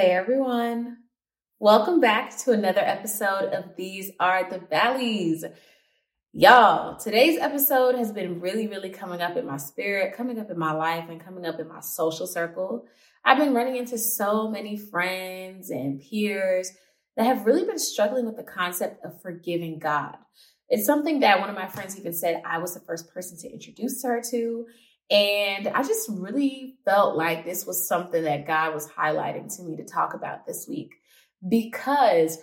Hey everyone. Welcome back to another episode of These Are the Valleys. Y'all, today's episode has been really, really coming up in my spirit, coming up in my life, and coming up in my social circle. I've been running into so many friends and peers that have really been struggling with the concept of forgiving God. It's something that one of my friends even said I was the first person to introduce her to. And I just really felt like this was something that God was highlighting to me to talk about this week. Because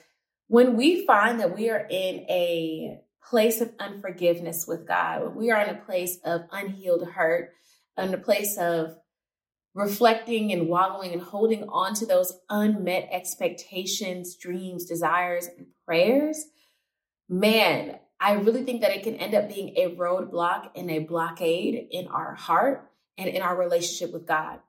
when we find that we are in a place of unforgiveness with God, when we are in a place of unhealed hurt, in a place of reflecting and wallowing and holding on to those unmet expectations, dreams, desires, and prayers, man, I really think that it can end up being a roadblock and a blockade in our heart and in our relationship with God.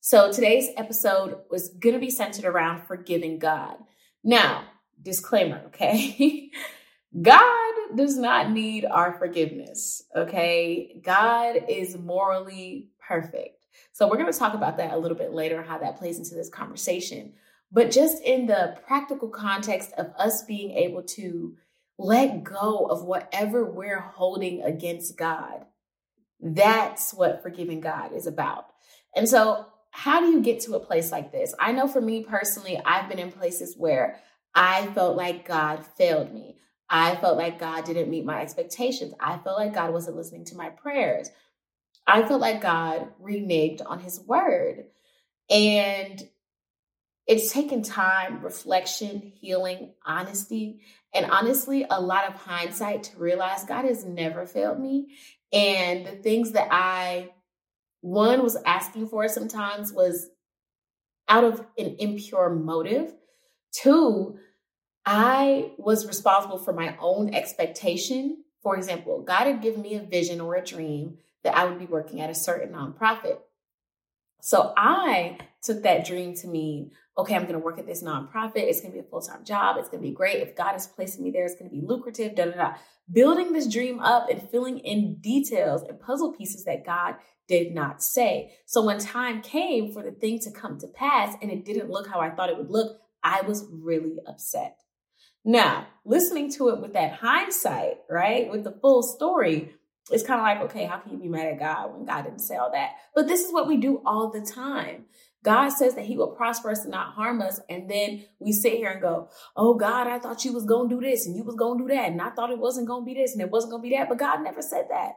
So today's episode was going to be centered around forgiving God. Now, disclaimer, okay? God does not need our forgiveness, okay? God is morally perfect. So we're going to talk about that a little bit later, how that plays into this conversation. But just in the practical context of us being able to let go of whatever we're holding against God. That's what forgiving God is about. And so, how do you get to a place like this? I know for me personally, I've been in places where I felt like God failed me. I felt like God didn't meet my expectations. I felt like God wasn't listening to my prayers. I felt like God reneged on his word. And it's taken time, reflection, healing, honesty, and honestly, a lot of hindsight to realize God has never failed me. And the things that I, one, was asking for sometimes was out of an impure motive. Two, I was responsible for my own expectation. For example, God had given me a vision or a dream that I would be working at a certain nonprofit. So I took that dream to mean, okay, I'm going to work at this nonprofit. It's going to be a full time job. It's going to be great. If God is placing me there, it's going to be lucrative. Da da da. Building this dream up and filling in details and puzzle pieces that God did not say. So when time came for the thing to come to pass and it didn't look how I thought it would look, I was really upset. Now, listening to it with that hindsight, right, with the full story, it's kind of like, okay, how can you be mad at God when God didn't say all that? But this is what we do all the time. God says that He will prosper us and not harm us. And then we sit here and go, Oh God, I thought you was gonna do this and you was gonna do that. And I thought it wasn't gonna be this and it wasn't gonna be that. But God never said that.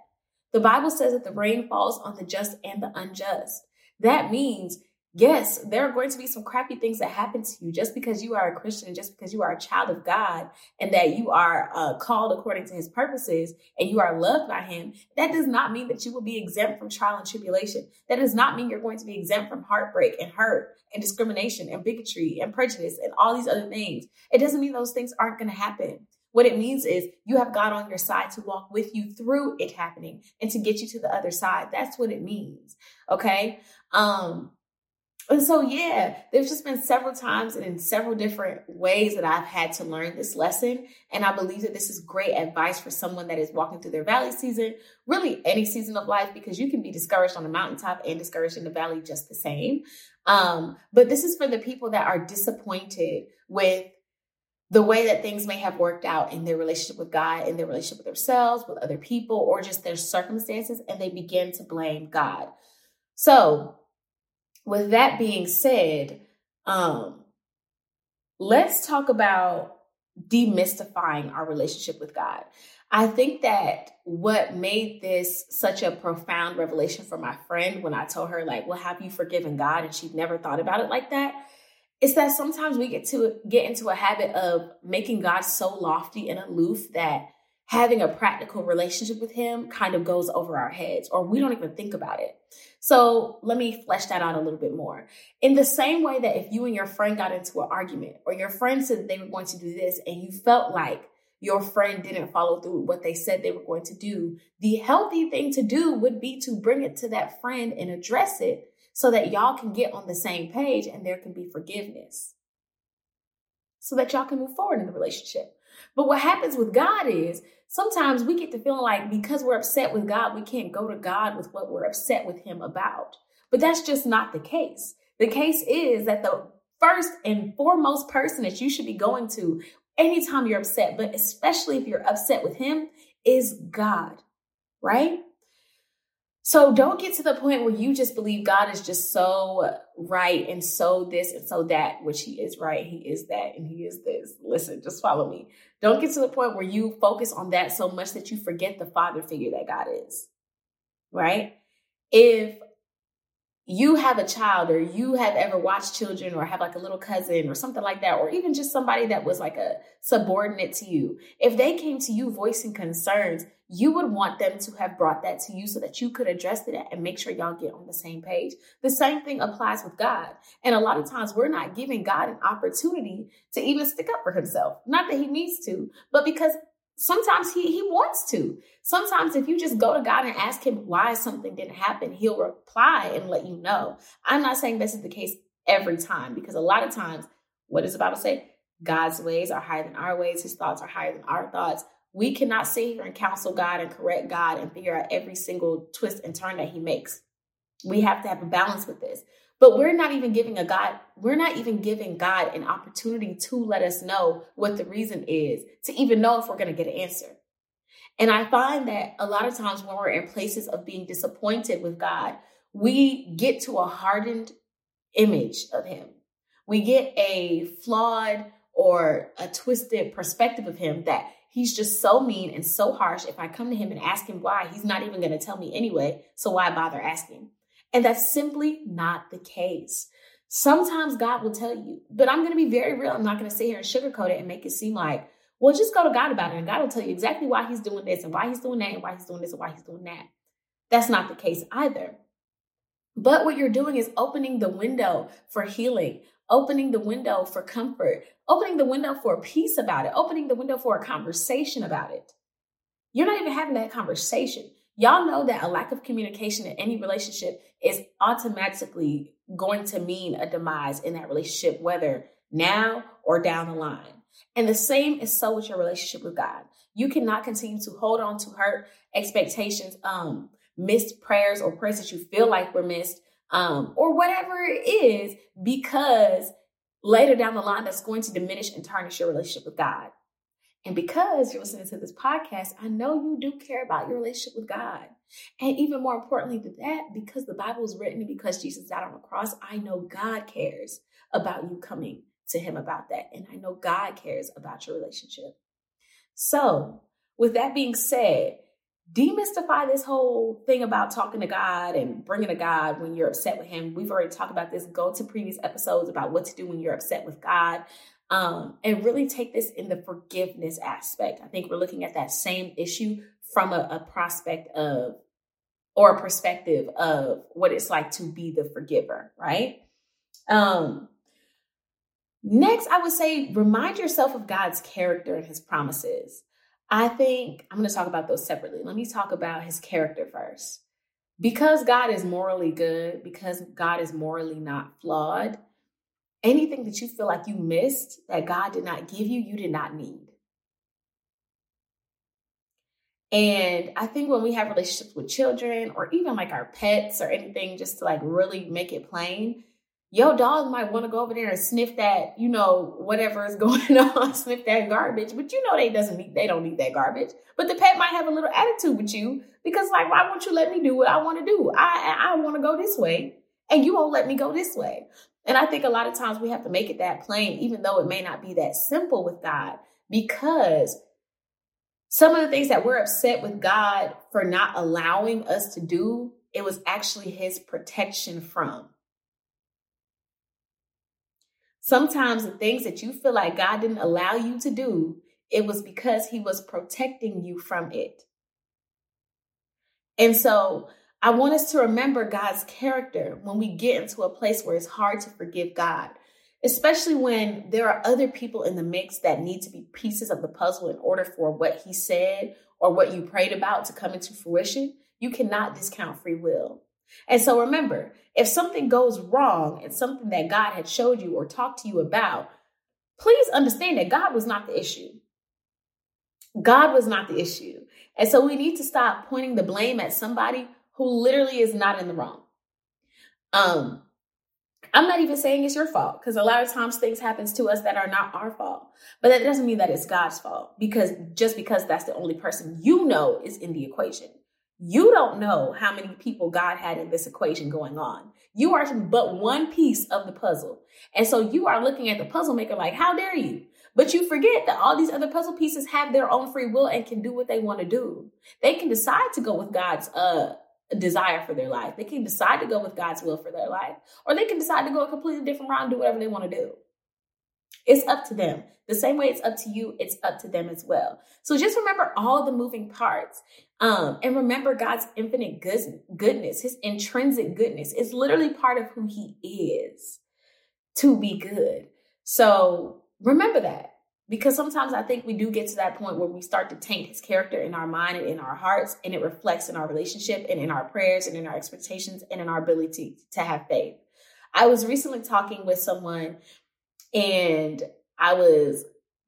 The Bible says that the rain falls on the just and the unjust. That means Yes, there are going to be some crappy things that happen to you just because you are a Christian, just because you are a child of God, and that you are uh, called according to his purposes and you are loved by him. That does not mean that you will be exempt from trial and tribulation. That does not mean you're going to be exempt from heartbreak and hurt and discrimination and bigotry and prejudice and all these other things. It doesn't mean those things aren't going to happen. What it means is you have God on your side to walk with you through it happening and to get you to the other side. That's what it means. Okay. Um, and so, yeah, there's just been several times and in several different ways that I've had to learn this lesson. And I believe that this is great advice for someone that is walking through their valley season, really any season of life, because you can be discouraged on the mountaintop and discouraged in the valley just the same. Um, but this is for the people that are disappointed with the way that things may have worked out in their relationship with God, in their relationship with themselves, with other people, or just their circumstances, and they begin to blame God. So, with that being said, um, let's talk about demystifying our relationship with God. I think that what made this such a profound revelation for my friend when I told her, like, well, have you forgiven God? And she'd never thought about it like that. Is that sometimes we get to get into a habit of making God so lofty and aloof that having a practical relationship with him kind of goes over our heads or we don't even think about it. So let me flesh that out a little bit more. In the same way that if you and your friend got into an argument or your friend said they were going to do this and you felt like your friend didn't follow through with what they said they were going to do, the healthy thing to do would be to bring it to that friend and address it so that y'all can get on the same page and there can be forgiveness so that y'all can move forward in the relationship. But what happens with God is sometimes we get to feeling like because we're upset with God, we can't go to God with what we're upset with Him about. But that's just not the case. The case is that the first and foremost person that you should be going to anytime you're upset, but especially if you're upset with Him, is God, right? So don't get to the point where you just believe God is just so right and so this and so that, which He is right, He is that, and He is this. Listen, just follow me. Don't get to the point where you focus on that so much that you forget the father figure that God is, right? If you have a child or you have ever watched children or have like a little cousin or something like that, or even just somebody that was like a subordinate to you, if they came to you voicing concerns, you would want them to have brought that to you so that you could address it and make sure y'all get on the same page. The same thing applies with God. And a lot of times we're not giving God an opportunity to even stick up for himself. Not that he needs to, but because sometimes he, he wants to. Sometimes if you just go to God and ask him why something didn't happen, he'll reply and let you know. I'm not saying this is the case every time because a lot of times, what does the Bible say? God's ways are higher than our ways. His thoughts are higher than our thoughts. We cannot sit here and counsel God and correct God and figure out every single twist and turn that he makes. We have to have a balance with this. But we're not even giving a God, we're not even giving God an opportunity to let us know what the reason is, to even know if we're going to get an answer. And I find that a lot of times when we're in places of being disappointed with God, we get to a hardened image of Him. We get a flawed or a twisted perspective of Him that He's just so mean and so harsh. If I come to Him and ask Him why, He's not even going to tell me anyway. So why bother asking? And that's simply not the case. Sometimes God will tell you, but I'm going to be very real. I'm not going to sit here and sugarcoat it and make it seem like, well, just go to God about it. And God will tell you exactly why he's doing this and why he's doing that and why he's doing this and why he's doing that. That's not the case either. But what you're doing is opening the window for healing, opening the window for comfort, opening the window for peace about it, opening the window for a conversation about it. You're not even having that conversation. Y'all know that a lack of communication in any relationship is automatically going to mean a demise in that relationship, whether now or down the line. And the same is so with your relationship with God. You cannot continue to hold on to hurt expectations, um, missed prayers or prayers that you feel like were missed, um, or whatever it is, because later down the line, that's going to diminish and tarnish your relationship with God. And because you're listening to this podcast, I know you do care about your relationship with God. And even more importantly than that, because the Bible is written and because Jesus died on the cross, I know God cares about you coming to Him about that. And I know God cares about your relationship. So, with that being said, demystify this whole thing about talking to God and bringing to God when you're upset with Him. We've already talked about this. Go to previous episodes about what to do when you're upset with God um, and really take this in the forgiveness aspect. I think we're looking at that same issue from a, a prospect of or a perspective of what it's like to be the forgiver, right? Um, next, I would say remind yourself of God's character and his promises. I think I'm going to talk about those separately. Let me talk about his character first. Because God is morally good, because God is morally not flawed, anything that you feel like you missed that God did not give you, you did not need. And I think when we have relationships with children or even like our pets or anything, just to like really make it plain, your dog might want to go over there and sniff that, you know, whatever is going on, sniff that garbage, but you know they doesn't need they don't need that garbage. But the pet might have a little attitude with you because like, why won't you let me do what I want to do? I I want to go this way and you won't let me go this way. And I think a lot of times we have to make it that plain, even though it may not be that simple with God, because some of the things that we're upset with God for not allowing us to do, it was actually his protection from. Sometimes the things that you feel like God didn't allow you to do, it was because he was protecting you from it. And so I want us to remember God's character when we get into a place where it's hard to forgive God, especially when there are other people in the mix that need to be pieces of the puzzle in order for what He said or what you prayed about to come into fruition. You cannot discount free will. And so remember, if something goes wrong and something that God had showed you or talked to you about, please understand that God was not the issue. God was not the issue. And so we need to stop pointing the blame at somebody who literally is not in the wrong. Um, I'm not even saying it's your fault because a lot of times things happens to us that are not our fault. But that doesn't mean that it's God's fault because just because that's the only person you know is in the equation. You don't know how many people God had in this equation going on. You are but one piece of the puzzle. And so you are looking at the puzzle maker like, how dare you? But you forget that all these other puzzle pieces have their own free will and can do what they want to do. They can decide to go with God's uh desire for their life. They can decide to go with God's will for their life, or they can decide to go a completely different route and do whatever they want to do. It's up to them. The same way it's up to you, it's up to them as well. So just remember all the moving parts. Um, and remember God's infinite good, goodness, his intrinsic goodness It's literally part of who he is to be good. So remember that because sometimes I think we do get to that point where we start to taint his character in our mind and in our hearts, and it reflects in our relationship and in our prayers and in our expectations and in our ability to have faith. I was recently talking with someone and I was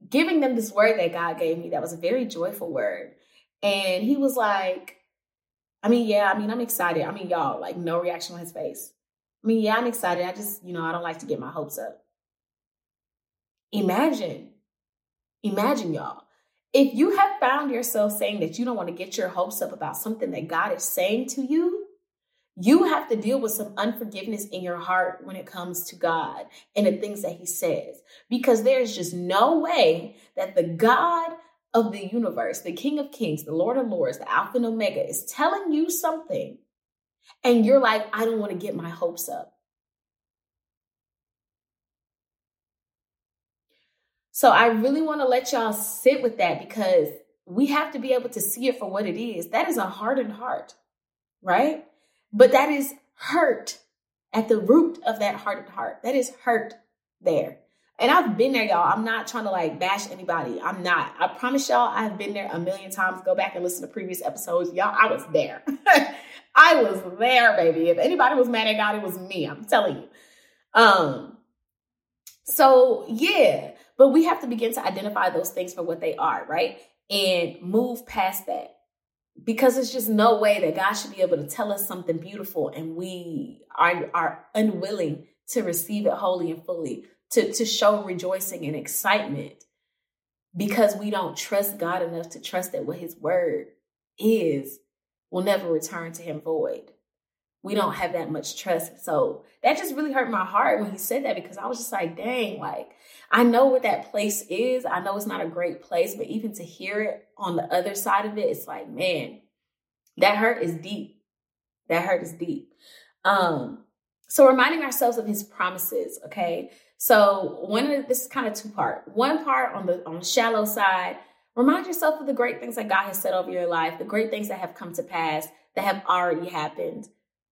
giving them this word that God gave me that was a very joyful word. And he was like, I mean, yeah, I mean, I'm excited. I mean, y'all, like, no reaction on his face. I mean, yeah, I'm excited. I just, you know, I don't like to get my hopes up. Imagine Imagine y'all, if you have found yourself saying that you don't want to get your hopes up about something that God is saying to you, you have to deal with some unforgiveness in your heart when it comes to God and the things that He says. Because there's just no way that the God of the universe, the King of Kings, the Lord of Lords, the Alpha and Omega, is telling you something, and you're like, I don't want to get my hopes up. So I really want to let y'all sit with that because we have to be able to see it for what it is. That is a hardened heart, right? But that is hurt at the root of that hardened heart. That is hurt there. And I've been there, y'all. I'm not trying to like bash anybody. I'm not. I promise y'all, I've been there a million times. Go back and listen to previous episodes. Y'all, I was there. I was there, baby. If anybody was mad at God, it was me. I'm telling you. Um, so yeah, but we have to begin to identify those things for what they are, right? And move past that. Because it's just no way that God should be able to tell us something beautiful and we are, are unwilling to receive it wholly and fully, to, to show rejoicing and excitement because we don't trust God enough to trust that what his word is will never return to him void we don't have that much trust. So that just really hurt my heart when he said that because I was just like, dang, like I know what that place is. I know it's not a great place, but even to hear it on the other side of it, it's like, man, that hurt is deep. That hurt is deep. Um, so reminding ourselves of his promises, okay? So one of this is kind of two part. One part on the on the shallow side, remind yourself of the great things that God has said over your life, the great things that have come to pass, that have already happened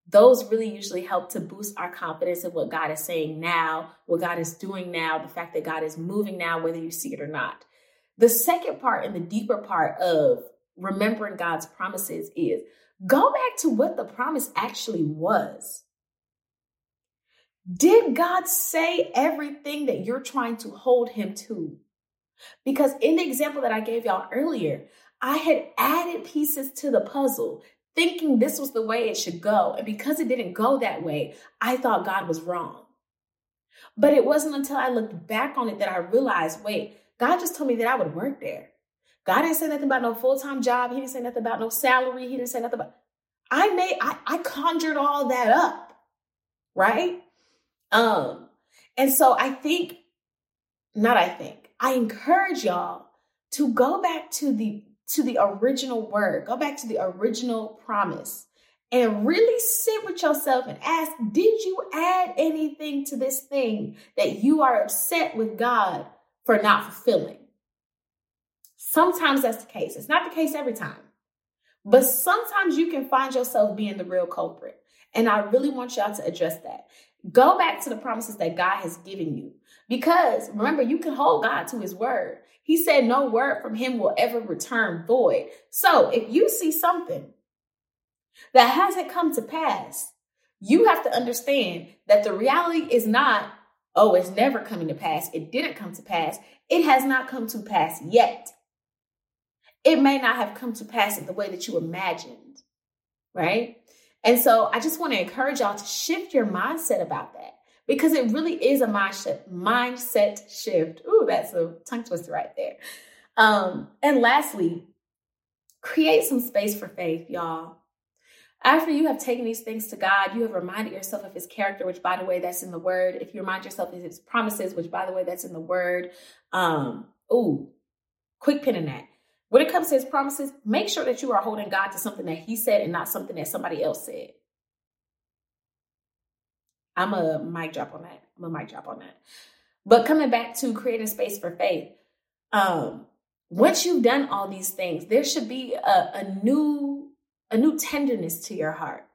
those really usually help to boost our confidence in what God is saying now, what God is doing now, the fact that God is moving now, whether you see it or not. The second part and the deeper part of remembering God's promises is go back to what the promise actually was. Did God say everything that you're trying to hold him to? Because in the example that I gave y'all earlier, I had added pieces to the puzzle thinking this was the way it should go. And because it didn't go that way, I thought God was wrong. But it wasn't until I looked back on it that I realized wait, God just told me that I would work there. God didn't say nothing about no full time job. He didn't say nothing about no salary. He didn't say nothing about. I made I, I conjured all that up, right? Um, and so I think, not I think, I encourage y'all to go back to the to the original word, go back to the original promise, and really sit with yourself and ask Did you add anything to this thing that you are upset with God for not fulfilling? Sometimes that's the case. It's not the case every time, but sometimes you can find yourself being the real culprit. And I really want y'all to address that. Go back to the promises that God has given you. Because remember, you can hold God to his word. He said, No word from him will ever return void. So if you see something that hasn't come to pass, you have to understand that the reality is not, oh, it's never coming to pass. It didn't come to pass. It has not come to pass yet. It may not have come to pass in the way that you imagined, right? And so I just want to encourage y'all to shift your mindset about that because it really is a mindset mindset shift. Ooh, that's a tongue twister right there. Um, and lastly, create some space for faith, y'all. After you have taken these things to God, you have reminded yourself of his character, which by the way, that's in the word. If you remind yourself of his promises, which by the way, that's in the word. Um, ooh, quick pin in that. When it comes to his promises, make sure that you are holding God to something that he said and not something that somebody else said. I'm a mic drop on that. I'm a mic drop on that. But coming back to creating space for faith, um, once you've done all these things, there should be a, a new, a new tenderness to your heart.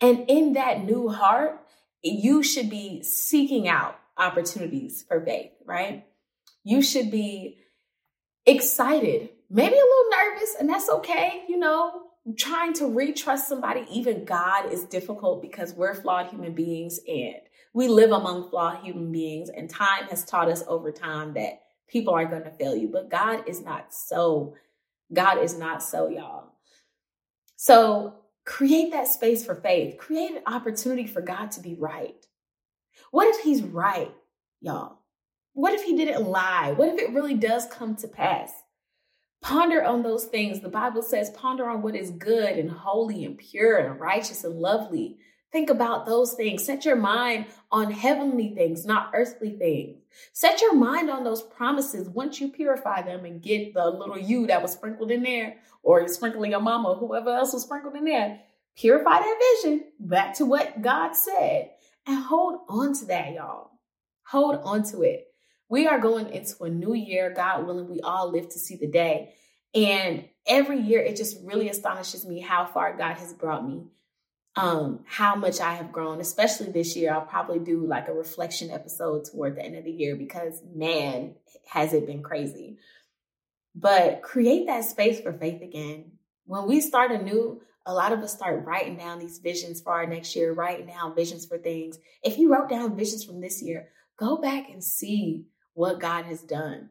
And in that new heart, you should be seeking out opportunities for faith, right? You should be excited, maybe a little nervous, and that's okay. You know, trying to retrust somebody, even God, is difficult because we're flawed human beings and we live among flawed human beings. And time has taught us over time that people are going to fail you, but God is not so. God is not so, y'all. So create that space for faith, create an opportunity for God to be right. What if He's right, y'all? What if He didn't lie? What if it really does come to pass? Ponder on those things. The Bible says, ponder on what is good and holy and pure and righteous and lovely. Think about those things. Set your mind on heavenly things, not earthly things. Set your mind on those promises once you purify them and get the little you that was sprinkled in there, or you're sprinkling your mama, or whoever else was sprinkled in there. Purify that vision back to what God said and hold on to that, y'all. Hold on to it. We are going into a new year, God willing, we all live to see the day. And every year, it just really astonishes me how far God has brought me, um, how much I have grown, especially this year. I'll probably do like a reflection episode toward the end of the year because, man, has it been crazy. But create that space for faith again. When we start anew, a lot of us start writing down these visions for our next year, writing down visions for things. If you wrote down visions from this year, go back and see what God has done.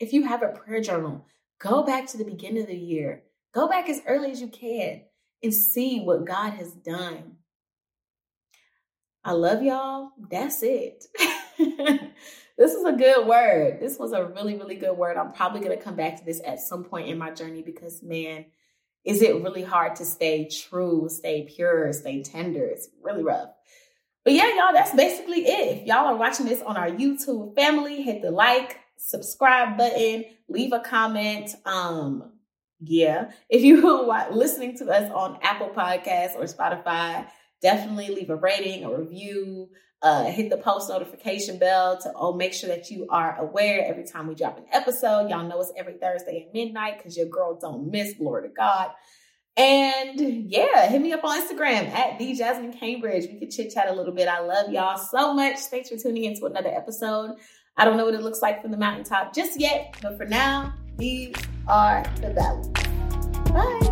If you have a prayer journal, go back to the beginning of the year. Go back as early as you can and see what God has done. I love y'all. That's it. this is a good word. This was a really, really good word. I'm probably going to come back to this at some point in my journey because, man, is it really hard to stay true, stay pure, stay tender? It's really rough. But yeah, y'all, that's basically it. If y'all are watching this on our YouTube family, hit the like, subscribe button, leave a comment. Um, yeah. If you are listening to us on Apple Podcasts or Spotify, definitely leave a rating, a review, uh, hit the post notification bell to oh make sure that you are aware every time we drop an episode. Y'all know it's every Thursday at midnight because your girl don't miss. Glory to God. And yeah, hit me up on Instagram at the Jasmine Cambridge. We could chit chat a little bit. I love y'all so much. Thanks for tuning in to another episode. I don't know what it looks like from the mountaintop just yet, but for now, these are the valleys. Bye.